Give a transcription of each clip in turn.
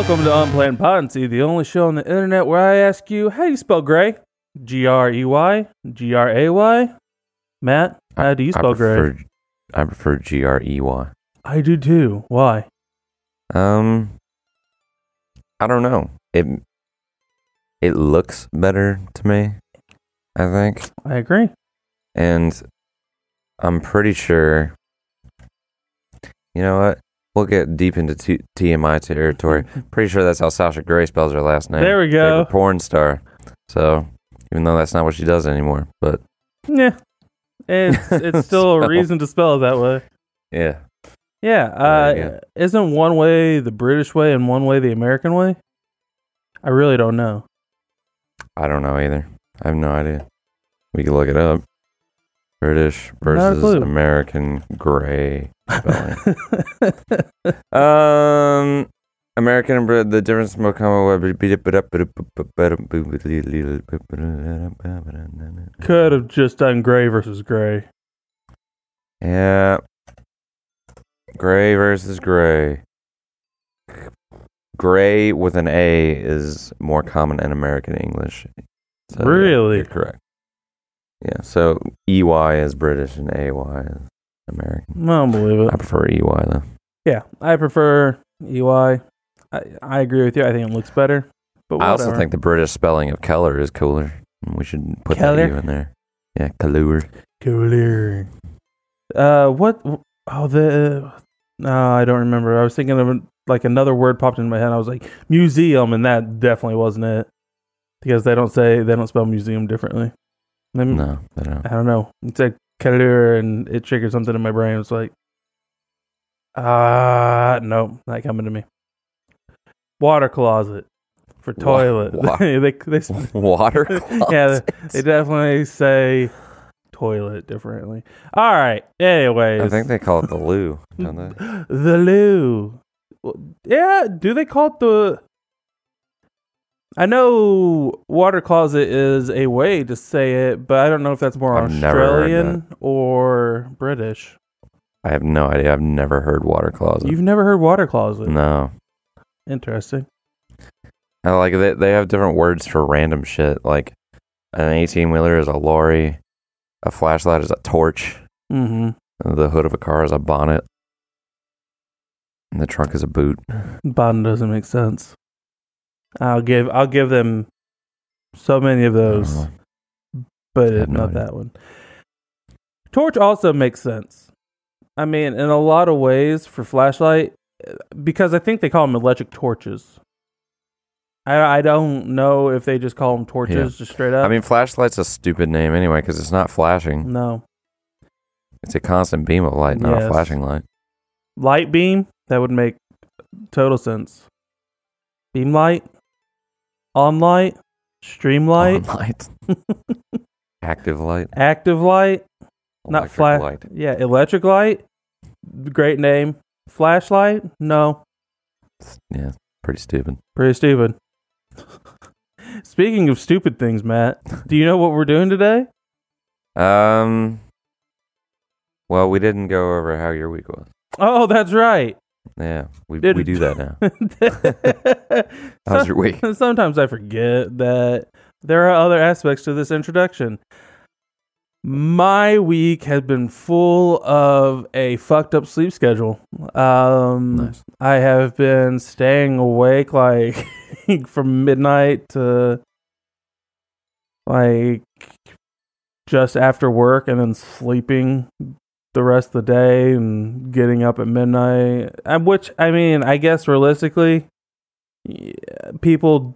Welcome to Unplanned Potency, the only show on the internet where I ask you, how do you spell gray? G R E Y? G R A Y? Matt, how do you spell I prefer, gray? I prefer G R E Y. I do too. Why? Um, I don't know. It it looks better to me. I think, I agree. and I'm pretty sure. You know what? We'll get deep into t- TMI territory. Pretty sure that's how Sasha Grey spells her last name. There we go. Favorite porn star. So, even though that's not what she does anymore, but Yeah. It's it's still a reason to spell it that way. yeah, Yeah. Uh, isn't one way the British way and one way the American way? I really don't know. I don't know either. I have no idea. We can look it up. British versus. American gray spelling. um, American and Brit- the difference more common. Could have just done gray versus gray. Yeah, gray versus gray. Gray with an A is more common in American English. So, yeah, Really? you're correct. Yeah, so EY is British and AY is American. I don't believe it. I prefer EY though. Yeah, I prefer EY. I, I agree with you. I think it looks better. But I also whatever. think the British spelling of color is cooler. We should put Keller? that U in there. Yeah, color. cooler. Uh, what? Oh, the. No, I don't remember. I was thinking of like another word popped in my head. I was like museum, and that definitely wasn't it because they don't say they don't spell museum differently. No, I don't. I don't know. It said color, and it triggered something in my brain. It's like, ah, no, not coming to me. Water closet for toilet. wa- they, they, Water yeah, closet. they definitely say toilet differently. All right. Anyways, I think they call it the loo, don't they? the loo. Well, Yeah, do they call it the? I know water closet is a way to say it, but I don't know if that's more I've Australian or British. I have no idea. I've never heard water closet. You've never heard water closet? no. Interesting. I like they they have different words for random shit. Like an eighteen wheeler is a lorry, a flashlight is a torch, Mm-hmm. the hood of a car is a bonnet, and the trunk is a boot. Bonnet doesn't make sense. I'll give I'll give them so many of those. But I have no not idea. that one. Torch also makes sense. I mean, in a lot of ways for flashlight, uh, because I think they call them electric torches. I I don't know if they just call them torches, Yeah. just straight up. I mean, flashlight's a stupid name anyway because it's not flashing. no It's a constant beam of light, not Yes. a flashing light. light beam. That would make total sense. Beam light, on light, stream light, On light, active light, active light. Not electric flash. light. Yeah, electric light. Great name. Flashlight. No, yeah, pretty stupid. Pretty stupid. Speaking of stupid things, Matt, do you know what we're doing today? Um. Well, we didn't go over how your week was. Oh, that's right. Yeah, we we do that now. How's your week? Sometimes I forget that there are other aspects to this introduction. My week has been full of a fucked up sleep schedule. Um, Nice. I have been staying awake like from midnight to like just after work and then sleeping the rest of the day and getting up at midnight. Which, I mean, I guess realistically, people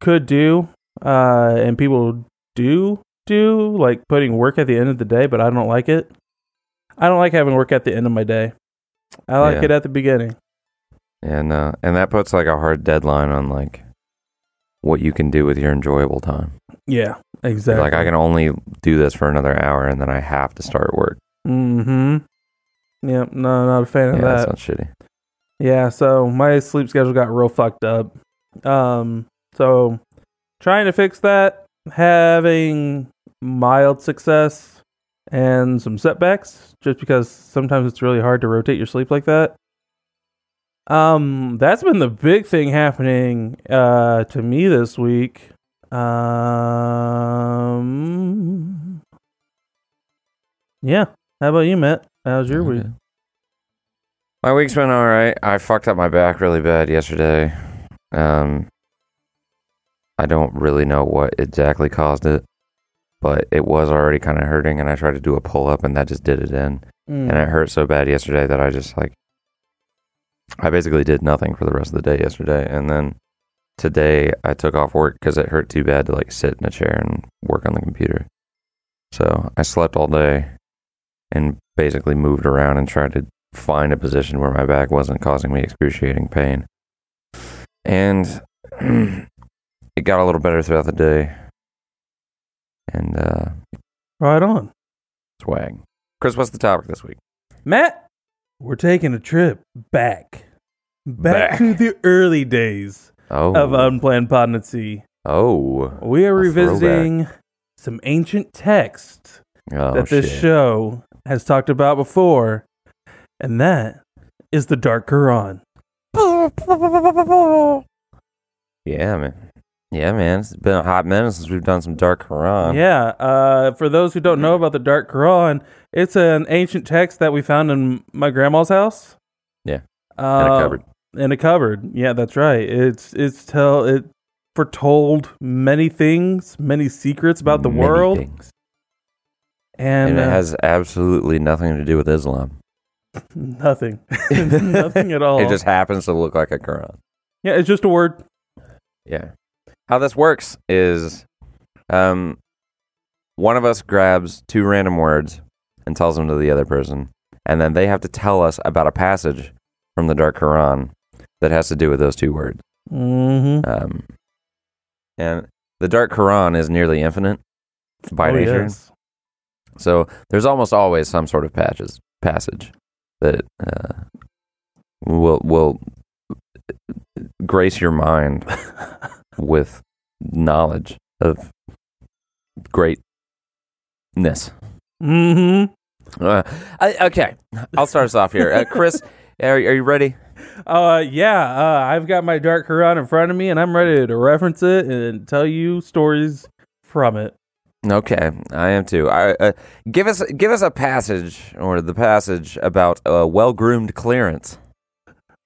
could do, uh, and people do do, like putting work at the end of the day, but I don't like it. I don't like having work at the end of my day. I like Yeah. it at the beginning. And uh, and that puts like a hard deadline on like what you can do with your enjoyable time. Yeah, exactly. Like I can only do this for another hour, and then I have to start work. Mm-hmm. Yep. No, not a fan Yeah, of that that. sounds shitty. Yeah, so my sleep schedule got real fucked up. Um, so trying to fix that, having mild success and some setbacks, just because sometimes it's really hard to rotate your sleep like that. Um, that's been the big thing happening uh to me this week. Um, yeah. How about you, Matt? How's your week? My week's been all right. I fucked up my back really bad yesterday. Um, I don't really know what exactly caused it, but it was already kind of hurting, and I tried to do a pull up, and that just did it in, Mm. and it hurt so bad yesterday that I just like, I basically did nothing for the rest of the day yesterday, and then today I took off work because it hurt too bad to like sit in a chair and work on the computer. So I slept all day and basically moved around and tried to find a position where my back wasn't causing me excruciating pain. And it got a little better throughout the day. And uh Right on, swag. Chris, what's the topic this week? Matt. We're taking a trip back, back, Back. to the early days Oh. of Unplanned Podnacy. oh. We are revisiting some ancient texts Oh that this shit. show has talked about before, and that is the Dark Quran. Yeah, man. Yeah, man. It's been a hot minute since we've done some Dark Quran. Yeah, uh, for those who don't know about the Dark Quran, it's an ancient text that we found in my grandma's house. Yeah, uh, In a cupboard. In a cupboard. Yeah, that's right. It's it's tell it foretold many things, many secrets about the Many world, things. And, And, it uh, has absolutely nothing to do with Islam. nothing, nothing at all. It just happens to look like a Quran. yeah, it's just a word. Yeah. How this works is um one of us grabs two random words and tells them to the other person, and then they have to tell us about a passage from the Dark Quran that has to do with those two words. Mm-hmm. Um and the Dark Quran is nearly infinite by Oh, nature. yes. So there's almost always some sort of patches passage that uh, will will grace your mind with knowledge of greatness. Mm-hmm. Uh, okay, I'll start us off here. Uh, Chris, are, are you ready? Uh, yeah. Uh, I've got my Dark Quran in front of me, and I'm ready to reference it and tell you stories from it. Okay, I am too. I, uh, give us give us a passage or the passage about uh, well groomed clearance.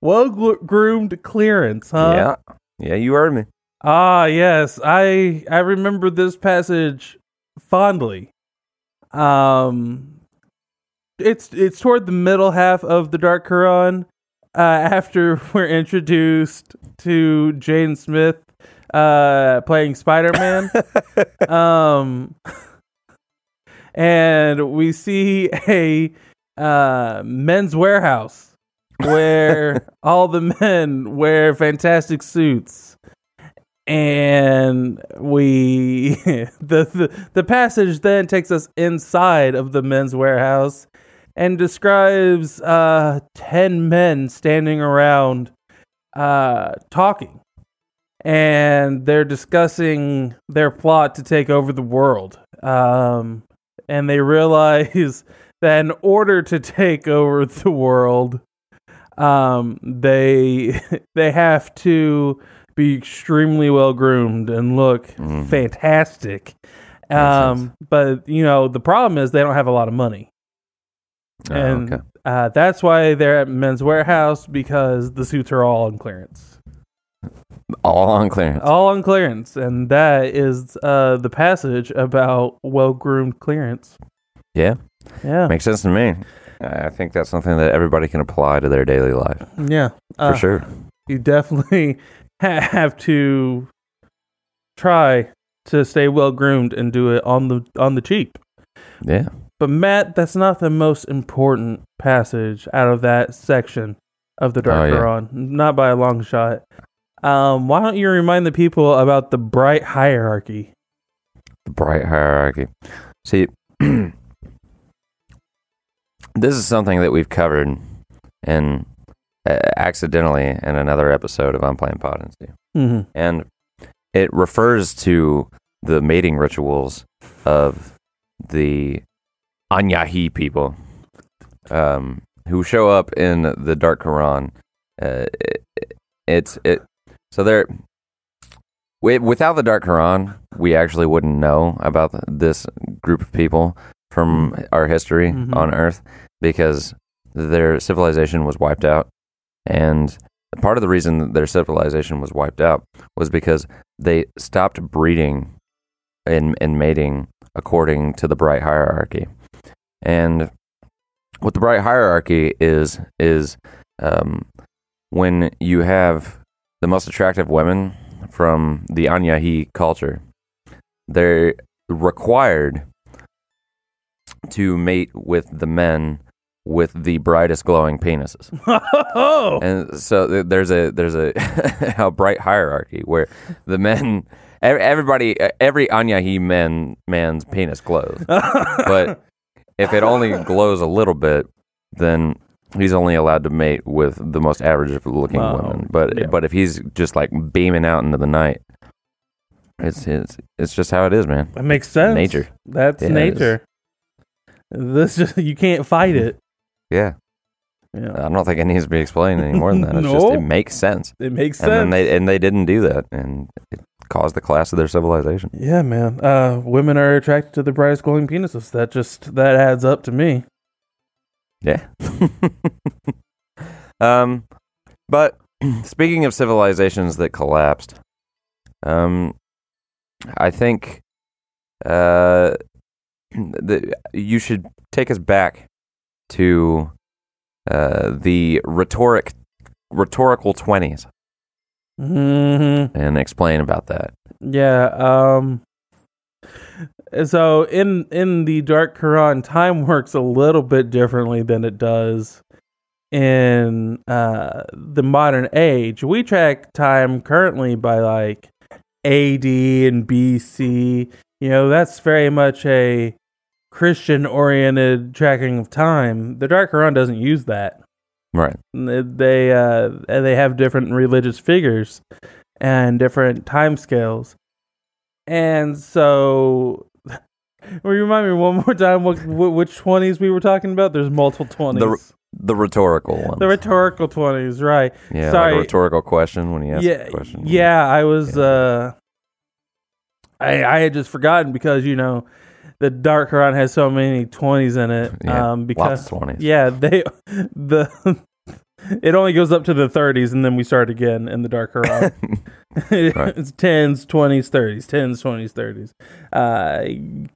Well groomed clearance, huh? yeah, yeah, you heard me. Ah, yes. I I remember this passage fondly. Um it's it's toward the middle half of the Dark Quran uh after we're introduced to Jane Smith uh playing Spider-Man. um and we see a uh men's warehouse where all the men wear fantastic suits and we the, the the passage then takes us inside of the men's warehouse and describes uh 10 men standing around uh talking and they're discussing their plot to take over the world. Um and they realize that in order to take over the world um they they have to be extremely well groomed and look Mhm. fantastic. Um but you know the problem is they don't have a lot of money. Oh, and okay. uh, that's why they're at men's warehouse because the suits are all on clearance All on clearance. all on clearance and that is uh the passage about well groomed clearance Yeah, yeah makes sense to me. I think that's something that everybody can apply to their daily life yeah for Uh, sure. you definitely have to try to stay well groomed and do it on the on the cheap. Yeah. But Matt, that's not the most important passage out of that section of the Dark Oh, yeah. Not by a long shot. Um, why don't you remind the people about the bright hierarchy? The bright hierarchy. See, this is something that we've covered in uh, accidentally in another episode of Unplanned Potency. Mm-hmm. and it refers to the mating rituals of the Anyahi people, um, who show up in the Dark Quran uh, it, it's it. So there, wi- without the Dark Quran, we actually wouldn't know about this group of people from our history Mhm. on Earth because their civilization was wiped out, and part of the reason that their civilization was wiped out was because they stopped breeding and and mating according to the bright hierarchy, and what the bright hierarchy is is um, when you have the most attractive women from the Anyahi culture, they're required to mate with the men with the brightest glowing penises. Oh, And so there's a there's a a bright hierarchy where the men everybody every Anyahi man man's penis glows. but if it only glows a little bit, then he's only allowed to mate with the most average looking Wow. women. But Yeah. but if he's just like beaming out into the night, it's it's it's just how it is, man. that makes sense. Nature. That's Yeah, nature. This just you can't fight it. Yeah, Yeah, I don't think it needs to be explained any more than that. It's just No. it makes sense, it makes sense. and they and they didn't do that, and it caused the collapse of their civilization. yeah, man. Uh, women are attracted to the brightest glowing penises. That just that adds up to me. Yeah. um, but speaking of civilizations that collapsed, um, I think uh, the, you should take us back to uh, the rhetoric rhetorical twenties hmm and explain about that. Yeah. Um. So in in the Dark Quran, time works a little bit differently than it does in uh, the modern age. We track time currently by like AD and BC. You know, that's very much a Christian oriented tracking of time. The Dark Quran doesn't use that. Right. They uh, they have different religious figures and different time scales, and so. Will you remind me one more time what, which twenties we were talking about? There's multiple twenties. The rhetorical ones. The rhetorical twenties, right? yeah, sorry. like a rhetorical question when you ask yeah, a question. yeah. I was. Yeah. uh I I had just forgotten because you know the Dark Quran has so many twenties in it. Yeah, um, because lots of 20s. yeah, they the it only goes up to the thirties and then we start again in the Dark Quran. It's tens, twenties, thirties, tens, twenties, thirties. Uh,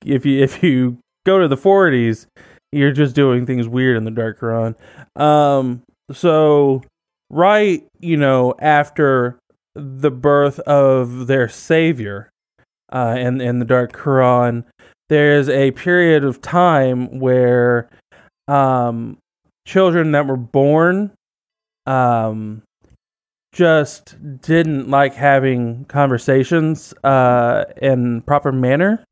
if you if you go to the forties, you're just doing things weird in the Dark Quran. Um, so right, you know, after the birth of their savior, uh, in in the Dark Quran, there's a period of time where, um, children that were born, um, just didn't like having conversations uh, in proper manner.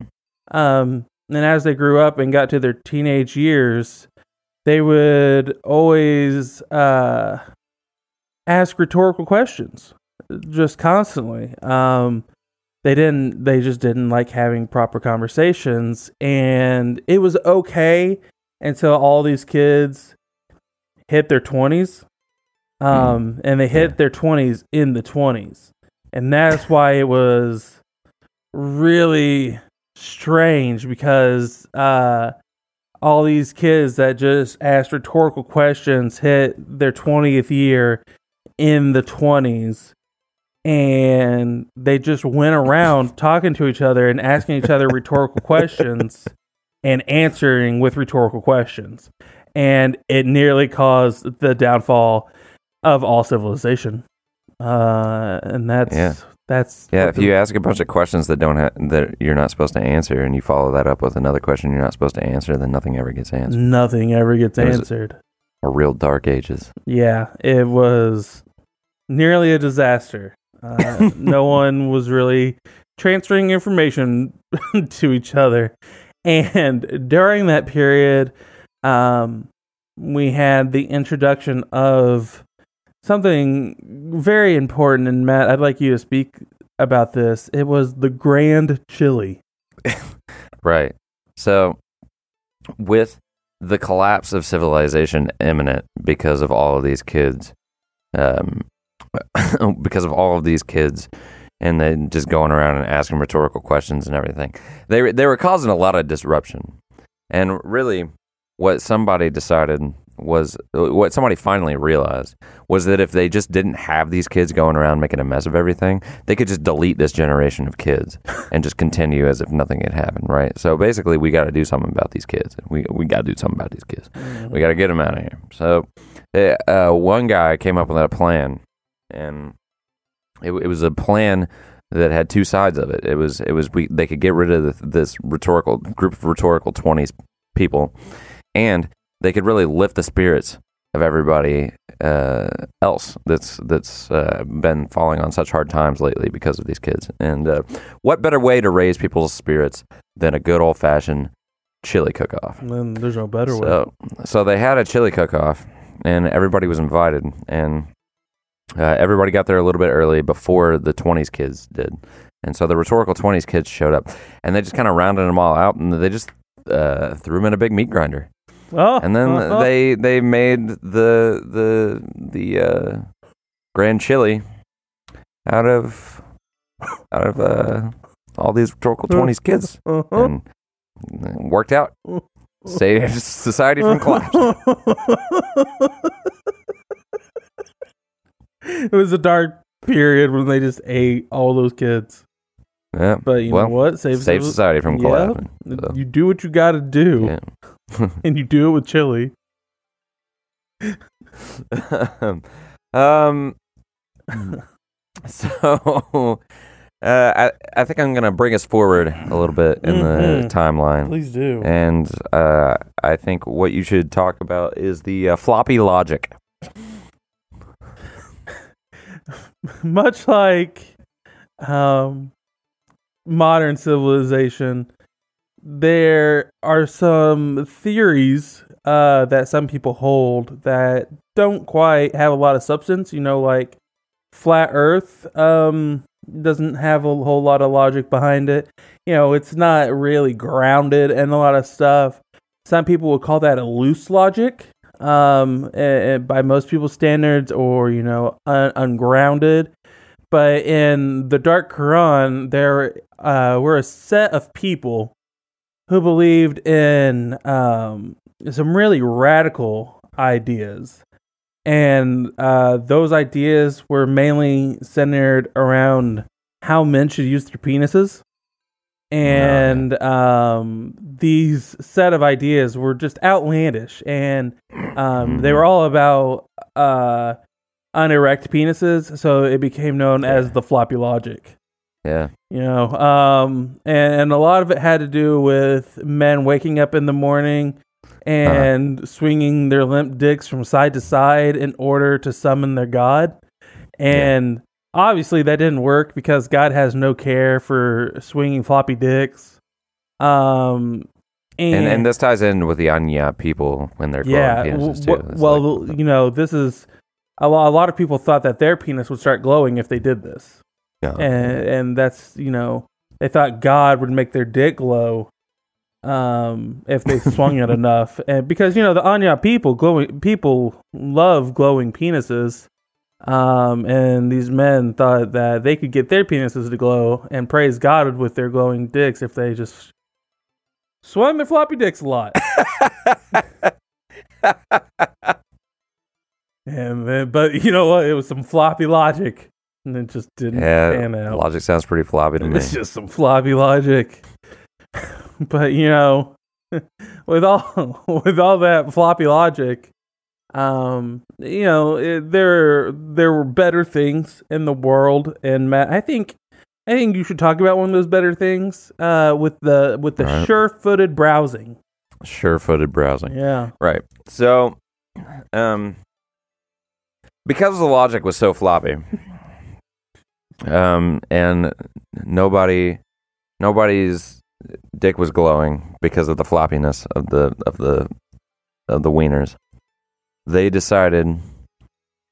Um, and as they grew up and got to their teenage years, they would always uh, ask rhetorical questions, just constantly. Um, they didn't. They just didn't like having proper conversations, and it was okay until all these kids hit their twenties um, and they hit Yeah. their 20s in the 20s. And that's why it was really strange because uh, all these kids that just asked rhetorical questions hit their 20th year in the 20s. And they just went around talking to each other and asking each other rhetorical questions and answering with rhetorical questions. And it nearly caused the downfall of all civilization. Uh, and that's Yeah. that's Yeah, if the- you ask a bunch of questions that don't ha- that you're not supposed to answer, and you follow that up with another question you're not supposed to answer, then nothing ever gets answered. nothing ever gets It answered. a real dark ages. Yeah, it was nearly a disaster. Uh, no one was really transferring information to each other, and during that period, um, we had the introduction of something very important. And Matt, I'd like you to speak about this. It was the Grand Chili. Right. So, with the collapse of civilization imminent because of all of these kids um, because of all of these kids and then just going around and asking rhetorical questions and everything. They they were causing a lot of disruption, and really, what somebody decided was what somebody finally realized was that if they just didn't have these kids going around making a mess of everything, they could just delete this generation of kids and just continue as if nothing had happened, right? So basically, we got to do something about these kids. We we got to do something about these kids. We got to get them out of here. So, uh, uh, one guy came up with a plan, and it, it was a plan that had two sides of it. It was it was we they could get rid of this, this rhetorical group of rhetorical twenties people, and they could really lift the spirits of everybody uh, else that's that's uh, been falling on such hard times lately because of these kids. And uh, what better way to raise people's spirits than a good old fashioned chili cook off? There's no better way. So, so they had a chili cook off, and everybody was invited, and uh, everybody got there a little bit early before the 20s kids did. And so the rhetorical 20s kids showed up, and they just kind of rounded them all out, and they just uh, threw them in a big meat grinder. Oh, And then uh, uh, they they made the the the uh, grand chili out of out of uh, all these rhetorical 20s kids, uh-huh. and worked out. Saved society from collapse. it was a dark period when they just ate all those kids. Yeah. But you Well, know what? Save, Save society from Yeah. collapsing. So, You do what you got to do, yeah. and you do it with chili. um. So, uh, I I think I'm gonna bring us forward a little bit in Mhm. the timeline, Please do. and uh, I think what you should talk about is the uh, floppy logic. Much like um, modern civilization, there are some theories uh, that some people hold that don't quite have a lot of substance. You know, like flat Earth um, doesn't have a whole lot of logic behind it. You know, it's not really grounded in a lot of stuff. Some people would call that a loose logic um, eh, by most people's standards, or you know, un- ungrounded. But in the Dark Quran, there uh, were a set of people who believed in um, some really radical ideas. And uh, those ideas were mainly centered around how men should use their penises. And um, these set of ideas were just outlandish. And um, they were all about uh, unerect penises. So it became known as the floppy logic Yeah. you know um and, and a lot of it had to do with men waking up in the morning and swinging their limp dicks from side to side in order to summon their god. And obviously that didn't work because god has no care for swinging floppy dicks. Um and, And and this ties in with the Anya people when they're glowing yeah penises too. It's well like- you know this is a lot, a lot of people thought that their penis would start glowing if they did this yeah. and and that's you know they thought God would make their dick glow um if they swung it enough. And because you know the Anya people glowing people love glowing penises um and these men thought that they could get their penises to glow and praise God with their glowing dicks if they just swung their floppy dicks a lot. And then but you know what? It was some floppy logic and it just didn't pan out Logic sounds pretty floppy to me. it's just some floppy logic. but you know, with all with all that floppy logic, um, you know, it, there there were better things in the world, and Matt, I think I think you should talk about one of those better things, uh, with the with the Right. sure-footed browsing. Sure-footed browsing. Yeah, Right. So, um, because the logic was so floppy, um, and nobody, nobody's dick was glowing because of the floppiness of the of the of the wieners. They decided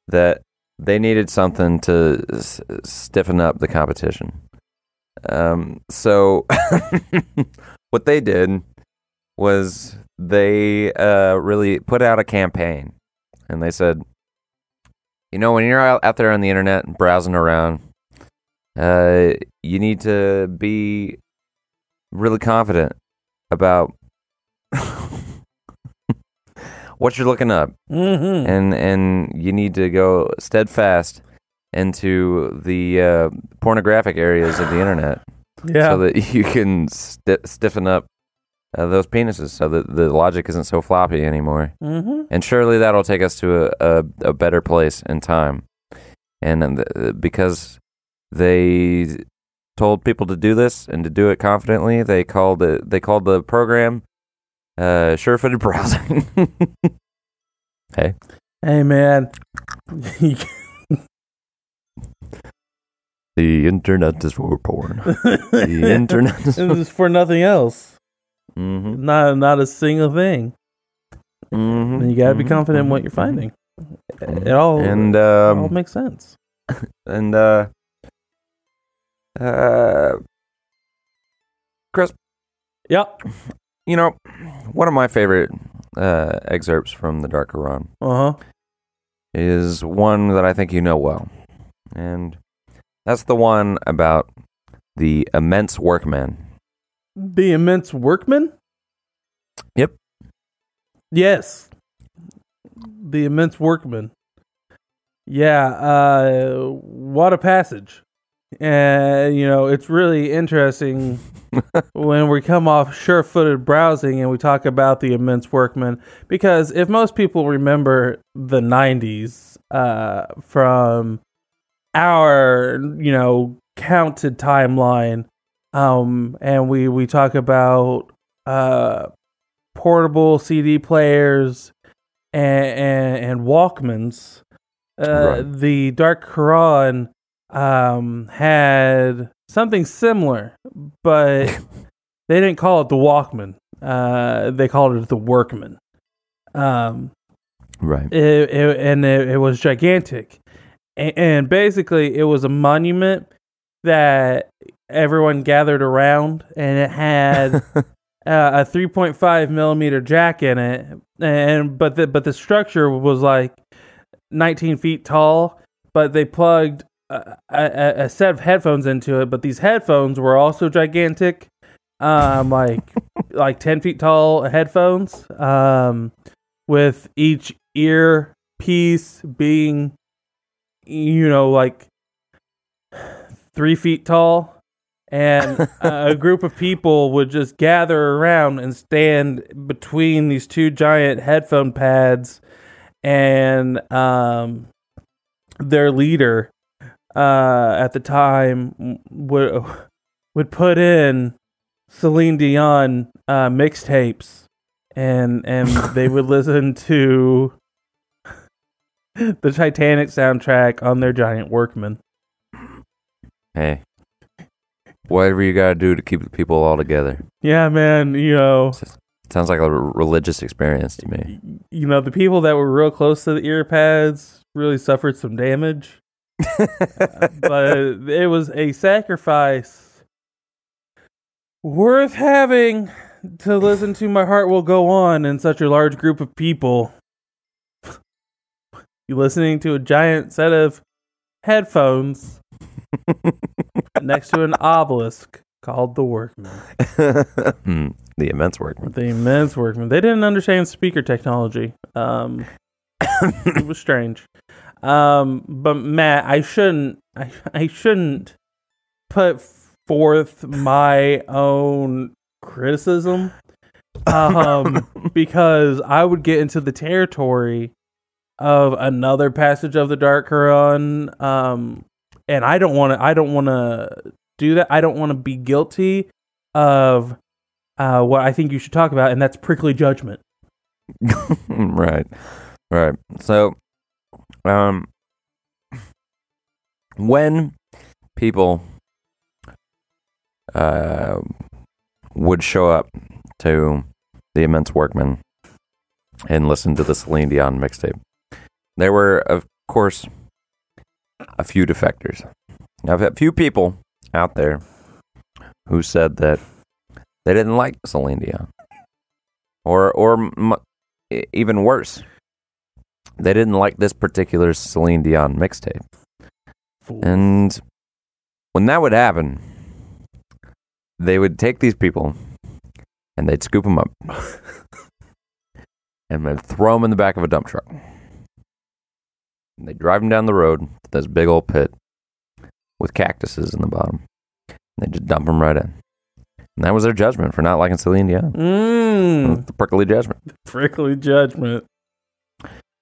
that they needed something to s- stiffen up the competition. Um, so what they did was they uh, really put out a campaign and they said, you know, when you're out, out there on the internet browsing around, uh, you need to be really confident about what you're looking up, Mm-hmm. and and you need to go steadfast into the uh, pornographic areas of the internet Yeah. so that you can sti stiffen up uh, those penises so that the logic isn't so floppy anymore. mm-hmm. And surely that'll take us to a, a, a better place in time. And th- because they told people to do this and to do it confidently, they called it they called the program uh, sure-footed browsing. hey, Hey man. the internet is for porn. The internet is is for nothing else. mm-hmm. Not not a single thing. Mm-hmm. And you gotta be confident in what you're finding. It all And it all um, makes sense. and uh, uh, Chris, Yep. you know, one of my favorite uh, excerpts from the Dark Quran Uh huh. is one that I think you know well, and that's the one about the immense workman. The immense workman? Yep. Yes. The immense workman. Yeah, uh what a passage. And you know, it's really interesting when we come off sure-footed browsing and we talk about the immense workman because if most people remember the 90s uh from our, you know, counted timeline um and we we talk about uh portable CD players and and, and Walkmans. Uh, Right. The Dark Quran um, had something similar, but they didn't call it the Walkman. Uh, they called it the Workman. Um, Right. it, it, and it, it was gigantic, and, and basically it was a monument that everyone gathered around, and it had uh, a 3.5 millimeter jack in it, and but the but the structure was like 19 feet tall, but they plugged a, a, a set of headphones into it. But these headphones were also gigantic, um, like like 10 feet tall headphones, um, with each ear piece being, you know, like three feet tall and a group of people would just gather around and stand between these two giant headphone pads and um their leader uh at the time would would put in Celine Dion uh mixtapes and and they would listen to the Titanic soundtrack on their giant Workman. hey, whatever you gotta do to keep the people all together. Yeah, man, you know, Sounds like a religious experience to me. you know, the people that were real close to the ear pads really suffered some damage, but it was a sacrifice worth having to listen to My Heart Will Go On in such a large group of people. You listening to a giant set of headphones next to an obelisk called the Workman. Hmm, the immense workman. The immense workman. They didn't understand speaker technology. Um, it was strange. Um, but Matt, I shouldn't. I, I shouldn't put forth my own criticism. Um, because I would get into the territory of another passage of the Dark Quran. Um, and I don't want to. I don't want to do that. I don't want to be guilty of uh, what I think you should talk about, and that's prickly judgment. right, right. So, um, when people uh, would show up to the immense workman and listen to the Celine Dion mixtape, there were, of course, a few defectors. I've had a few people out there who said that they didn't like Celine Dion, or or m- even worse, they didn't like this particular Celine Dion mixtape. And when that would happen, they would take these people and they'd scoop them up and they'd throw them in the back of a dump truck. And they'd drive them down the road to this big old pit with cactuses in the bottom. And they'd just dump them right in. And that was their judgment for not liking Celine Dion. Mm, The prickly judgment. prickly judgment.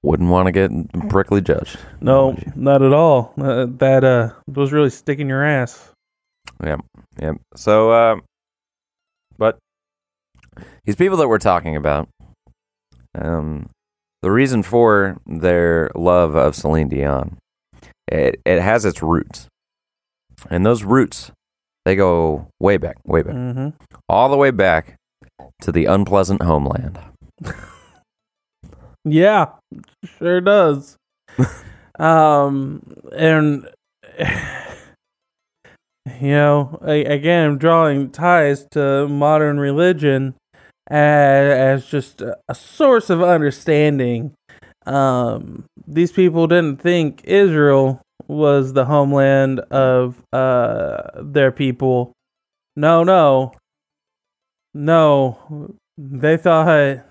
Wouldn't want to get prickly judged. No, not at all. Uh, that uh was really sticking your ass. Yep. Yep. So, uh, but these people that we're talking about, um, the reason for their love of Celine Dion, it, it has its roots. And those roots, they go way back, way back, Mm-hmm. all the way back to the unpleasant homeland. Yeah, sure does. um, and you know, a- again, I'm drawing ties to modern religion as, as just a, a source of understanding. Um, these people didn't think Israel was the homeland of uh their people. No, no, no. They thought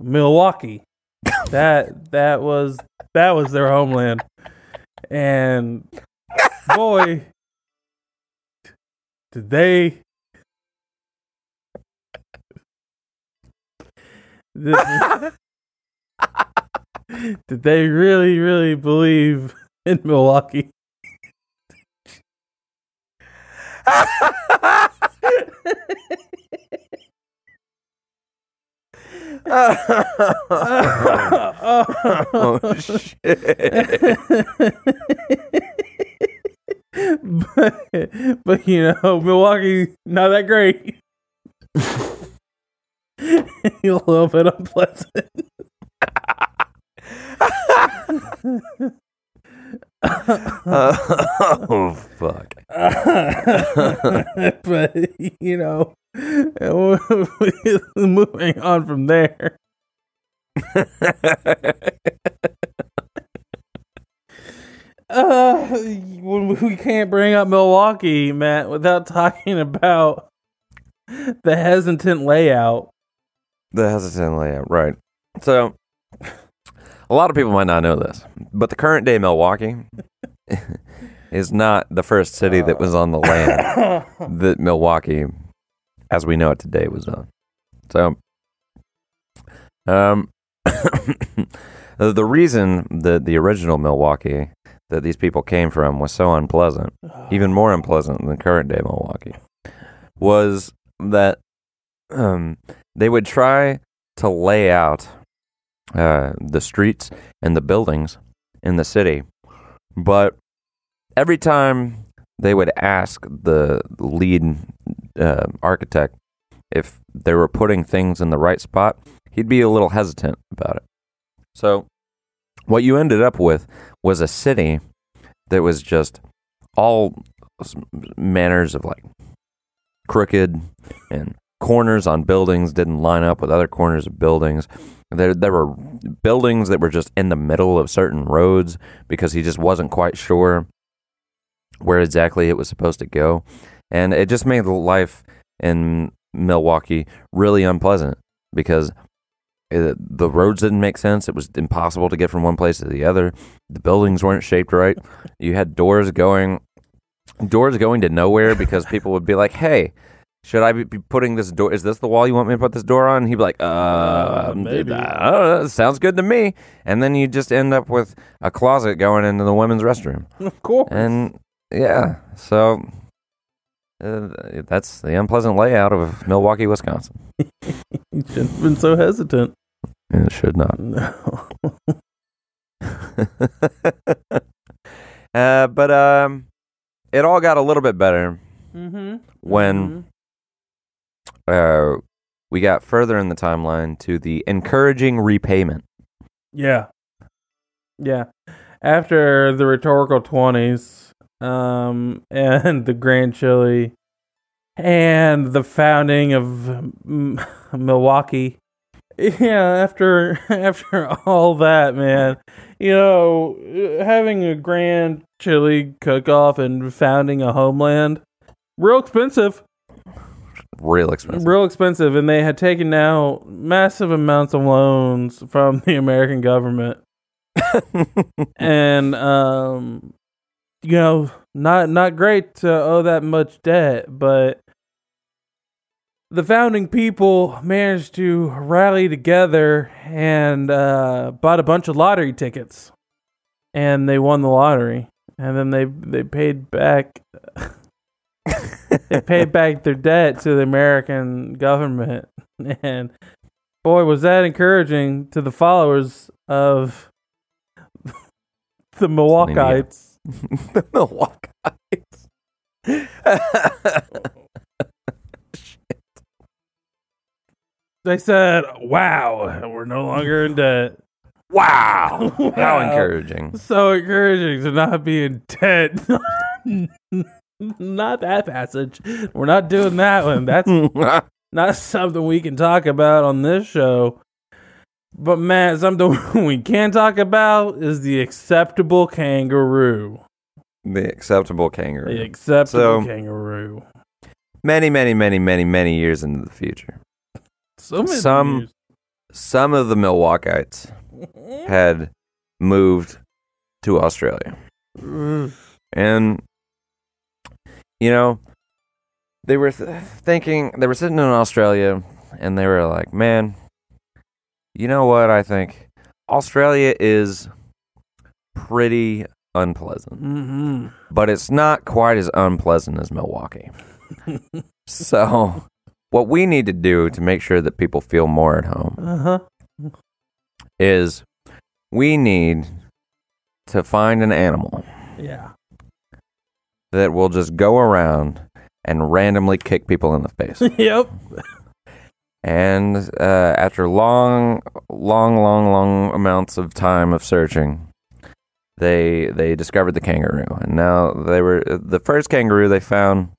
Milwaukee that that was that was their homeland. And boy did they did, did they really really believe in milwaukee Oh, oh, shit. but, but you know, Milwaukee not that great. a little bit unpleasant. oh, fuck. but you know, moving on from there. Uh, we can't bring up Milwaukee, Matt, without talking about the hesitant layout. The hesitant layout, right. So, a lot of people might not know this, but the current day Milwaukee is not the first city that was on the land that Milwaukee, as we know it today, was on. So, um, the reason that the original Milwaukee that these people came from was so unpleasant, even more unpleasant than current day Milwaukee, was that um, they would try to lay out uh, the streets and the buildings in the city, but every time they would ask the lead uh, architect if they were putting things in the right spot, he'd be a little hesitant about it. So, what you ended up with was a city that was just all manners of like crooked and corners on buildings didn't line up with other corners of buildings. There, there were buildings that were just in the middle of certain roads because he just wasn't quite sure where exactly it was supposed to go. And it just made the life in Milwaukee really unpleasant because it, the roads didn't make sense. It was impossible to get from one place to the other. The buildings weren't shaped right. You had doors going doors going to nowhere because people would be like, "Hey, should I be putting this door? Is this the wall you want me to put this door on?" He'd be like, "Uh, Uh, maybe." Know, sounds good to me." And then you just end up with a closet going into the women's restroom. Of course. And yeah, so uh, that's the unpleasant layout of Milwaukee, Wisconsin. you shouldn't have been so hesitant. It should not. No. uh, but um, it all got a little bit better Mm-hmm. when uh, we got further in the timeline to the encouraging repayment. Yeah. Yeah. After the rhetorical 20s um, and the Grand Chili and the founding of M- Milwaukee. Yeah, after after all that, man, you know, having a grand chili cook-off and founding a homeland, real expensive, Real expensive. real expensive, and they had taken out massive amounts of loans from the American government, and um, you know, not not great to owe that much debt, but the founding people managed to rally together and uh, bought a bunch of lottery tickets, and they won the lottery, and then they they paid back. they paid back their debt to the American government, and boy, was that encouraging to the followers of the Milwaukeeites. the Milwaukee. They said, "Wow, we're no longer in debt." wow. How encouraging. So encouraging to not be in debt. not that passage. We're not doing that one. That's not something we can talk about on this show. But Matt, something we can talk about is the acceptable kangaroo. the acceptable kangaroo. The acceptable So- kangaroo. many, many, many, many, many years into the future, So many some- some of the Milwaukeeites had moved to Australia. years. And, you know, they were th- thinking, they were sitting in Australia and they were like, man, you know what? I think Australia is pretty unpleasant, mm-hmm. but it's not quite as unpleasant as Milwaukee. so, what we need to do to make sure that people feel more at home Uh-huh. is we need to find an animal Yeah. that will just go around and randomly kick people in the face. yep. And uh, after long, long, long, long amounts of time of searching, they they discovered the kangaroo, and now they were the first kangaroo they found.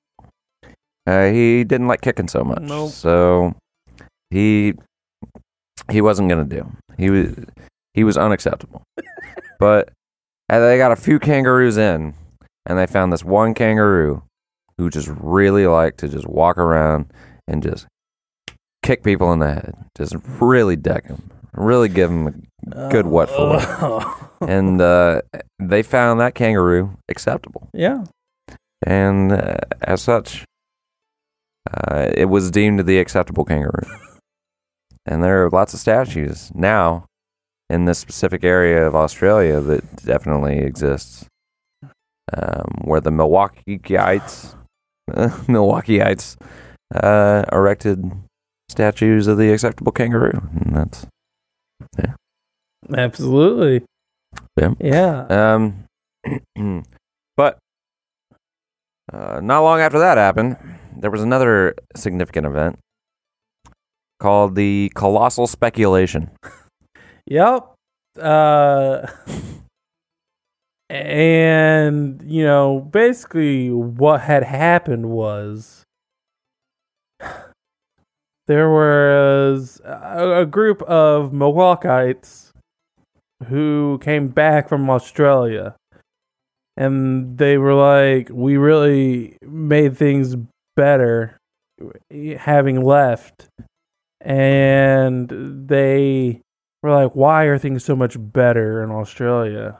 Uh, he didn't like kicking so much, Nope. so he he wasn't gonna do. He was he was unacceptable. but uh, they got a few kangaroos in, and they found this one kangaroo who just really liked to just walk around and just kick people in the head, just really deck them, really give them. A good what for. Oh. And uh, they found that kangaroo acceptable, yeah. and uh, as such, uh, it was deemed the acceptable kangaroo. and there are lots of statues now in this specific area of Australia that definitely exists, um, where the Milwaukeeites, Milwaukeeites, uh, erected statues of the acceptable kangaroo, and that's yeah. Absolutely. Yeah. Yeah. Um, but uh, not long after that happened, there was another significant event called the colossal speculation. Yep. Uh, and, you know, basically what had happened was there was a, a group of Milwaukeeites who came back from Australia. And they were like, we really made things better having left. And they were like, why are things so much better in Australia?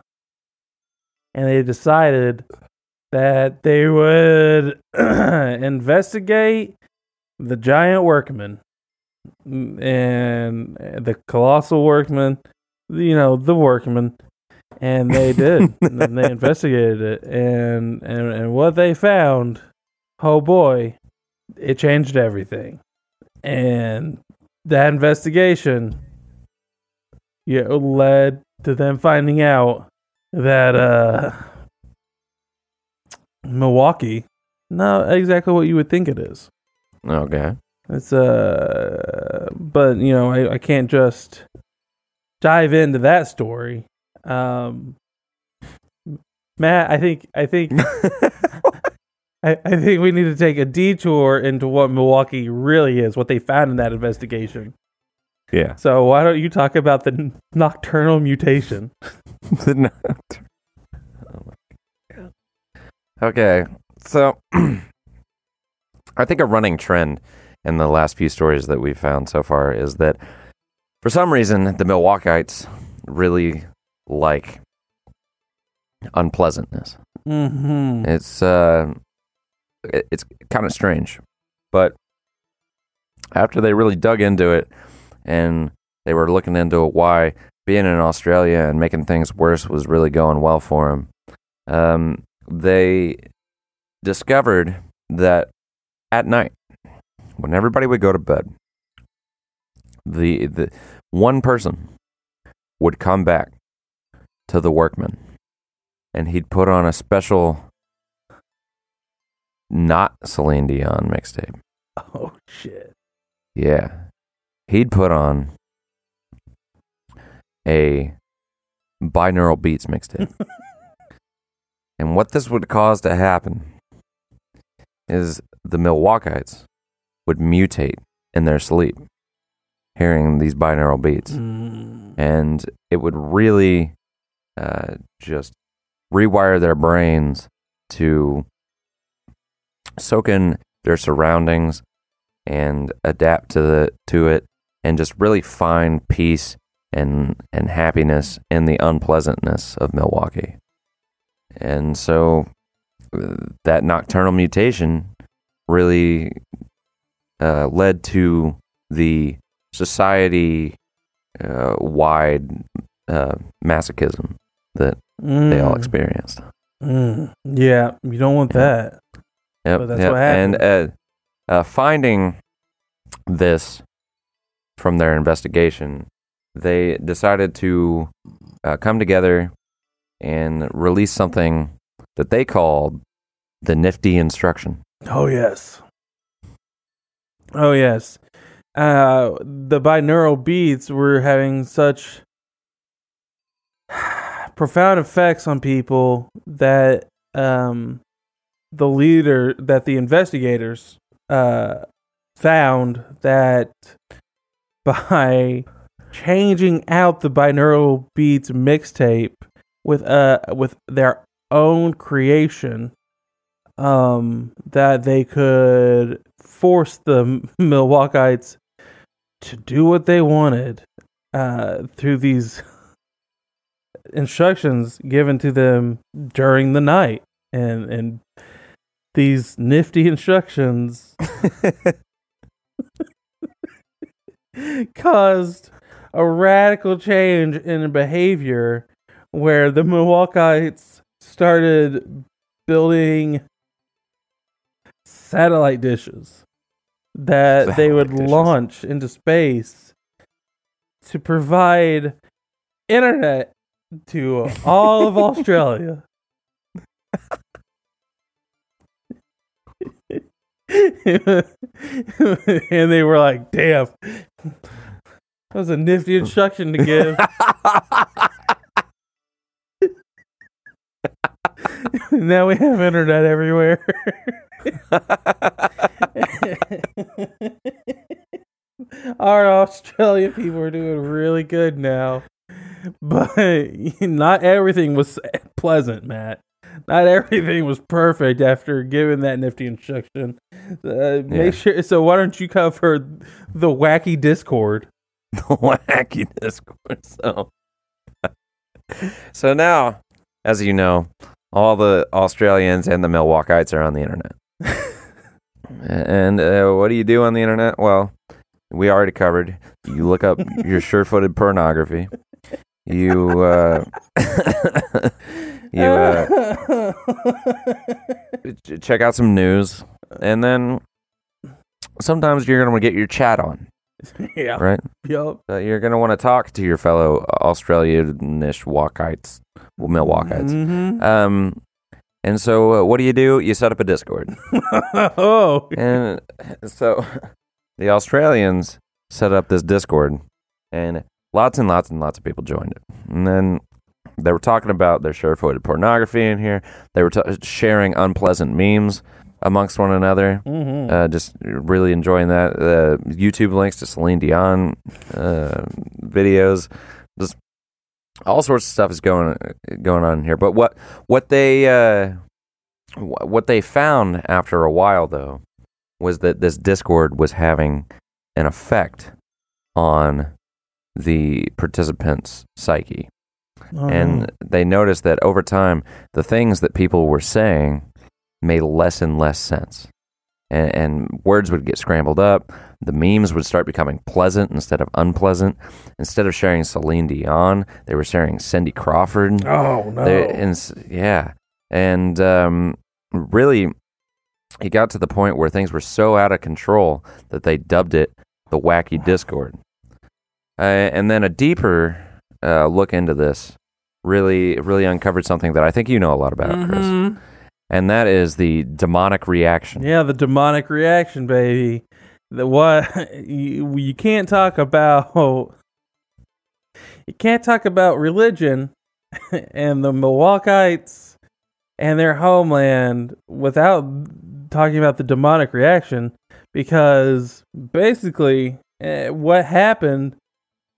And they decided that they would investigate the giant workman and the colossal workman, you know, the workman. And they did. and they investigated it. And, and, and what they found, oh boy, it changed everything. And that investigation yeah, led to them finding out that uh Milwaukee not exactly what you would think it is. Okay. It's uh but you know, I, I can't just dive into that story. Um Matt, I think I think I, I think we need to take a detour into what Milwaukee really is, what they found in that investigation. Yeah. So why don't you talk about the n- nocturnal mutation? The noct- oh. Okay, so I think a running trend in the last few stories that we've found so far is that for some reason the Milwaukeeites really like unpleasantness. Mm-hmm. It's uh, it, it's kind of strange, but after they really dug into it and they were looking into why being in Australia and making things worse was really going well for them, um, they discovered that at night, when everybody would go to bed, the the one person would come back to the workman and he'd put on a special not Celine Dion mixtape. Oh shit. Yeah. He'd put on a binaural beats mixtape. and what this would cause to happen is the Milwaukeeites would mutate in their sleep hearing these binaural beats Mm. and it would really uh, just rewire their brains to soak in their surroundings and adapt to the to it and just really find peace and and happiness in the unpleasantness of Milwaukee. And so uh, that nocturnal mutation really uh, led to the society uh, wide uh, masochism that they all Mm. experienced. Mm. Yeah, you don't want Yeah. that. Yep, But that's yep. what And uh, uh, finding this from their investigation, they decided to uh, come together and release something that they called the Nifty Instruction. Oh yes. Oh yes. Uh, the binaural beats were having such profound effects on people that um, the leader that the investigators uh, found that by changing out the binaural beats mixtape with uh with their own creation um that they could force the Milwaukeeites to do what they wanted uh through these instructions given to them during the night. And and these nifty instructions caused a radical change in behavior where the Milwaukeeites started building satellite dishes that they would dishes. launch into space to provide internet to all of Australia. and they were like, damn, that was a nifty instruction to give. now we have internet everywhere. Our Australian people are doing really good now. But not everything was pleasant, Matt. Not everything was perfect after giving that nifty instruction. Uh, Yeah. Make sure. So why don't you cover the wacky Discord? the wacky Discord. So, so now, as you know, all the Australians and the Milwaukeeites are on the internet. and uh, what do you do on the internet? Well, we already covered. You look up your sure-footed pornography. You uh, you uh, check out some news, and then sometimes you're gonna get your chat on, yeah. right? Yup. Uh, you're going to want to talk to your fellow Australianish Walkites, well, Milwaukeeites. Mhm. Um, and so, uh, what do you do? You set up a Discord. oh. and so, the Australians set up this Discord, and lots and lots and lots of people joined it. And then they were talking about their sure-footed pornography in here. They were t- sharing unpleasant memes amongst one another. Mm-hmm. Uh, just really enjoying that. Uh, YouTube links to Celine Dion uh, videos, just all sorts of stuff is going going on here. But what what they uh, what they found after a while though was that this Discord was having an effect on the participants' psyche Oh. and they noticed that over time, the things that people were saying made less and less sense. And, and words would get scrambled up. The memes would start becoming pleasant instead of unpleasant. Instead of sharing Celine Dion, they were sharing Cindy Crawford. oh no. They- and yeah, and um, really, it got to the point where things were so out of control that they dubbed it the Wacky Discord. Uh, and then a deeper uh, look into this really, really uncovered something that I think you know a lot about, Chris, Mhm. And that is the demonic reaction. Yeah, the demonic reaction, baby. The what you, you can't talk about you can't talk about religion and the Milwaukeeites and their homeland without talking about the demonic reaction because basically eh, what happened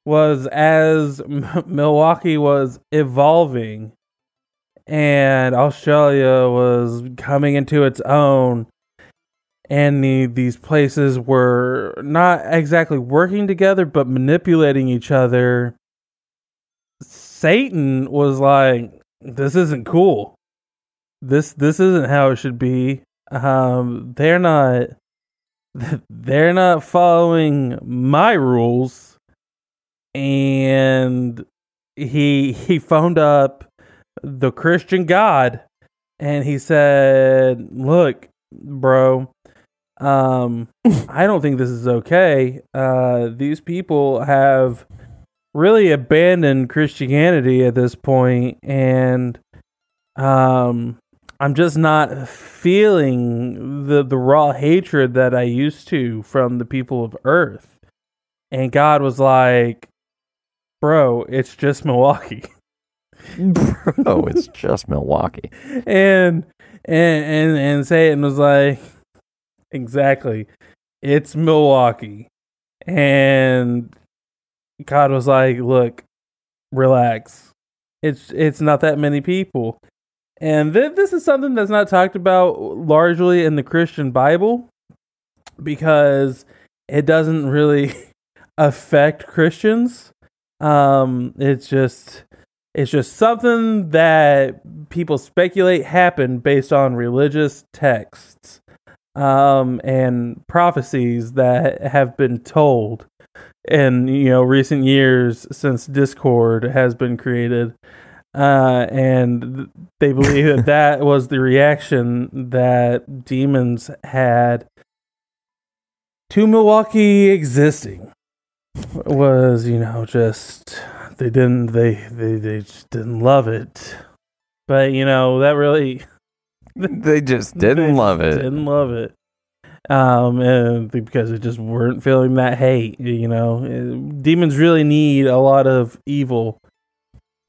was as Milwaukee was evolving and Australia was coming into its own. And the, these places were not exactly working together but manipulating each other. Satan was like this isn't cool. This this isn't how it should be. Um they're not they're not following my rules. And he he phoned up the christian god and he said look bro um i don't think this is okay. Uh these people have really abandoned christianity at this point and um i'm just not feeling the the raw hatred that i used to from the people of earth. And god was like bro it's just milwaukee oh, it's just Milwaukee. and and and and Satan was like, exactly, it's Milwaukee, and God was like, look, relax, it's it's not that many people, and th- this is something that's not talked about largely in the Christian Bible because it doesn't really affect Christians. Um, it's just it's just something that people speculate happened based on religious texts um, and prophecies that have been told in you know recent years since Discord has been created. Uh, and they believe that that was the reaction that demons had to Milwaukee existing was you know just they didn't they they they just didn't love it but you know that really They just didn't they love it. didn't love it um and because they just weren't feeling that hate you know Uh, demons really need a lot of evil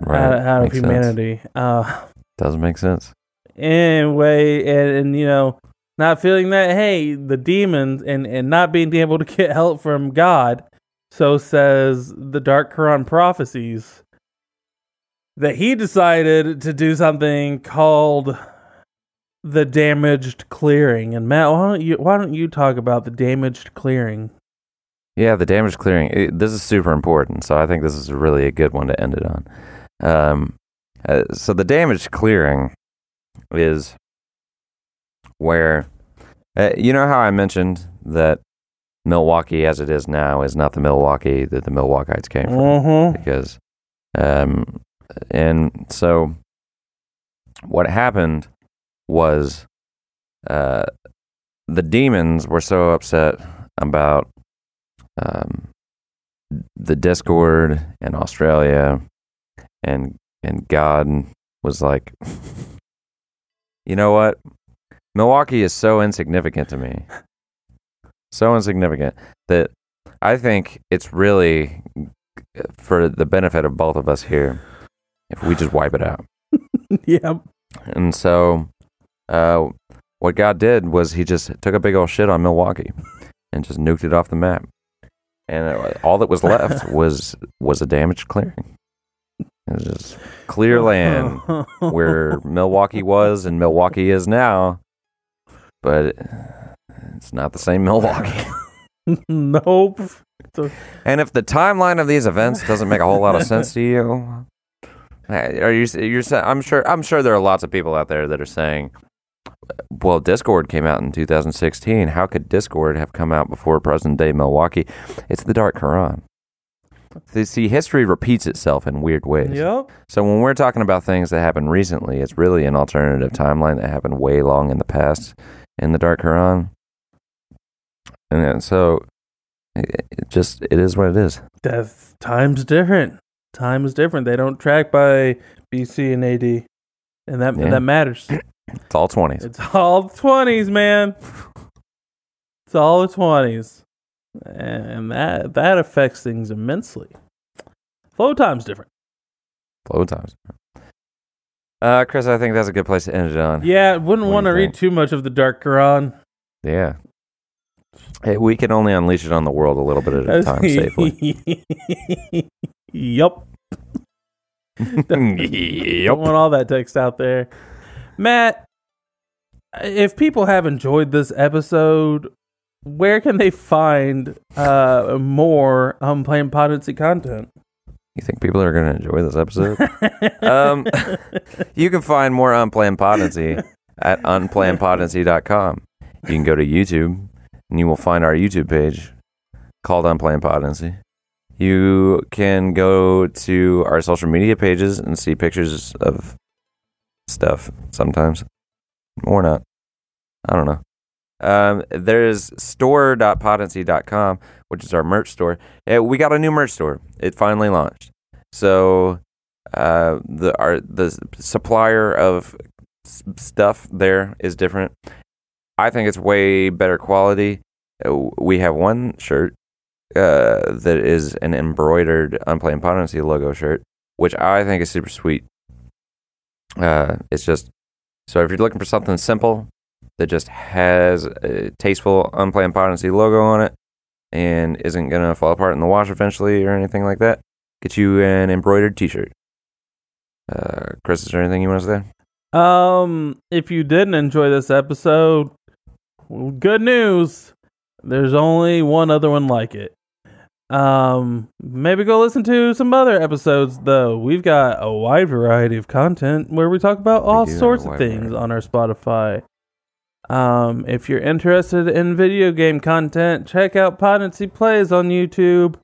out, out of Makes sense. humanity uh Doesn't make sense. anyway and, and you know not feeling that hey the demons and and not being able to get help from god so says the dark quran prophecies that he decided to do something called the damaged clearing and matt why don't you why don't you talk about the damaged clearing Yeah, the damaged clearing. It, this is super important, so I think this is really a good one to end it on. Um, uh, so the damaged clearing is where uh, you know how I mentioned that Milwaukee, as it is now, is not the Milwaukee that the Milwaukeeites came from. Mm-hmm. because, um, and so what happened was, uh, the demons were so upset about um, the Discord in Australia, and and God was like, you know what, Milwaukee is so insignificant to me, so insignificant that I think it's really for the benefit of both of us here if we just wipe it out. yep And so, uh, what God did was He just took a big old shit on Milwaukee and just nuked it off the map, and all that was left was was a damaged clearing. It was just clear land where Milwaukee was and Milwaukee is now, but it's not the same Milwaukee. nope. And if the timeline of these events doesn't make a whole lot of sense to you, are you you're I'm sure I'm sure there are lots of people out there that are saying, well, Discord came out in 2016. How could Discord have come out before present day Milwaukee? It's the Dark Quran. See, history repeats itself in weird ways. Yep. So when we're talking about things that happened recently, it's really an alternative timeline that happened way long in the past in the Dark Quran. And so it, just it is what it is. That time's different. Time is different. They don't track by BC and AD, and that Yeah. that matters. It's all twenties. It's all twenties, man. It's all the twenties, and that that affects things immensely. Flow time's different. Flow times. Uh, Chris, I think that's a good place to end it on. Yeah, wouldn't want to read too much of the Dark Quran. Yeah. Hey, we can only unleash it on the world a little bit at a time safely. yup. Don't yep. want all that text out there. Matt, if people have enjoyed this episode, where can they find uh, more Unplanned Potency content? You think people are going to enjoy this episode? um, you can find more Unplanned Potency at unplannedpotency.com. You can go to YouTube and you will find our YouTube page called Unplanned Potency. You can go to our social media pages and see pictures of stuff sometimes, or not. I don't know. Um, there's store.potency.com, which is our merch store. We got a new merch store. It finally launched. So uh, the our the supplier of stuff there is different. I think it's way better quality. Uh, We have one shirt uh, that is an embroidered Unplanned Potency logo shirt, which I think is super sweet. Uh, it's just so if you're looking for something simple that just has a tasteful Unplanned Potency logo on it and isn't gonna fall apart in the wash eventually or anything like that, get you an embroidered T-shirt. Uh, Chris, is there anything you want to say? Um, if you didn't enjoy this episode, well, good news. There's only one other one like it. Um, maybe go listen to some other episodes though. We've got a wide variety of content where we talk about all sorts of things variety. on our Spotify. Um, if you're interested in video game content, check out Potency Plays on YouTube.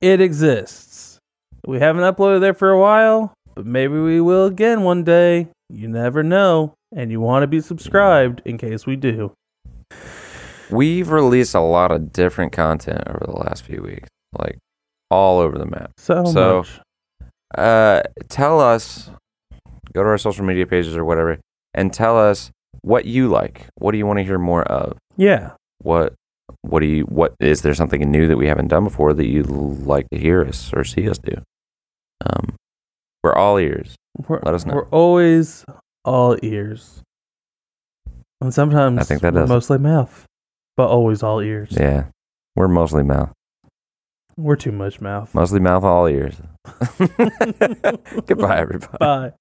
It exists. We haven't uploaded there for a while, but maybe we will again one day. You never know. And you want to be subscribed in case we do. We've released a lot of different content over the last few weeks, like all over the map. So, So- much. Uh, tell us, go to our social media pages or whatever, and tell us what you like. What do you want to hear more of? Yeah. What what do you what is there something new that we haven't done before that you'd like to hear us or see us do? Um, we're all ears. We're, Let us know. We're always all ears. And sometimes I think that we're does mostly mouth, but always all ears. Yeah, we're mostly mouth, We're too much mouth. mostly mouth, all ears. Goodbye, everybody. Bye.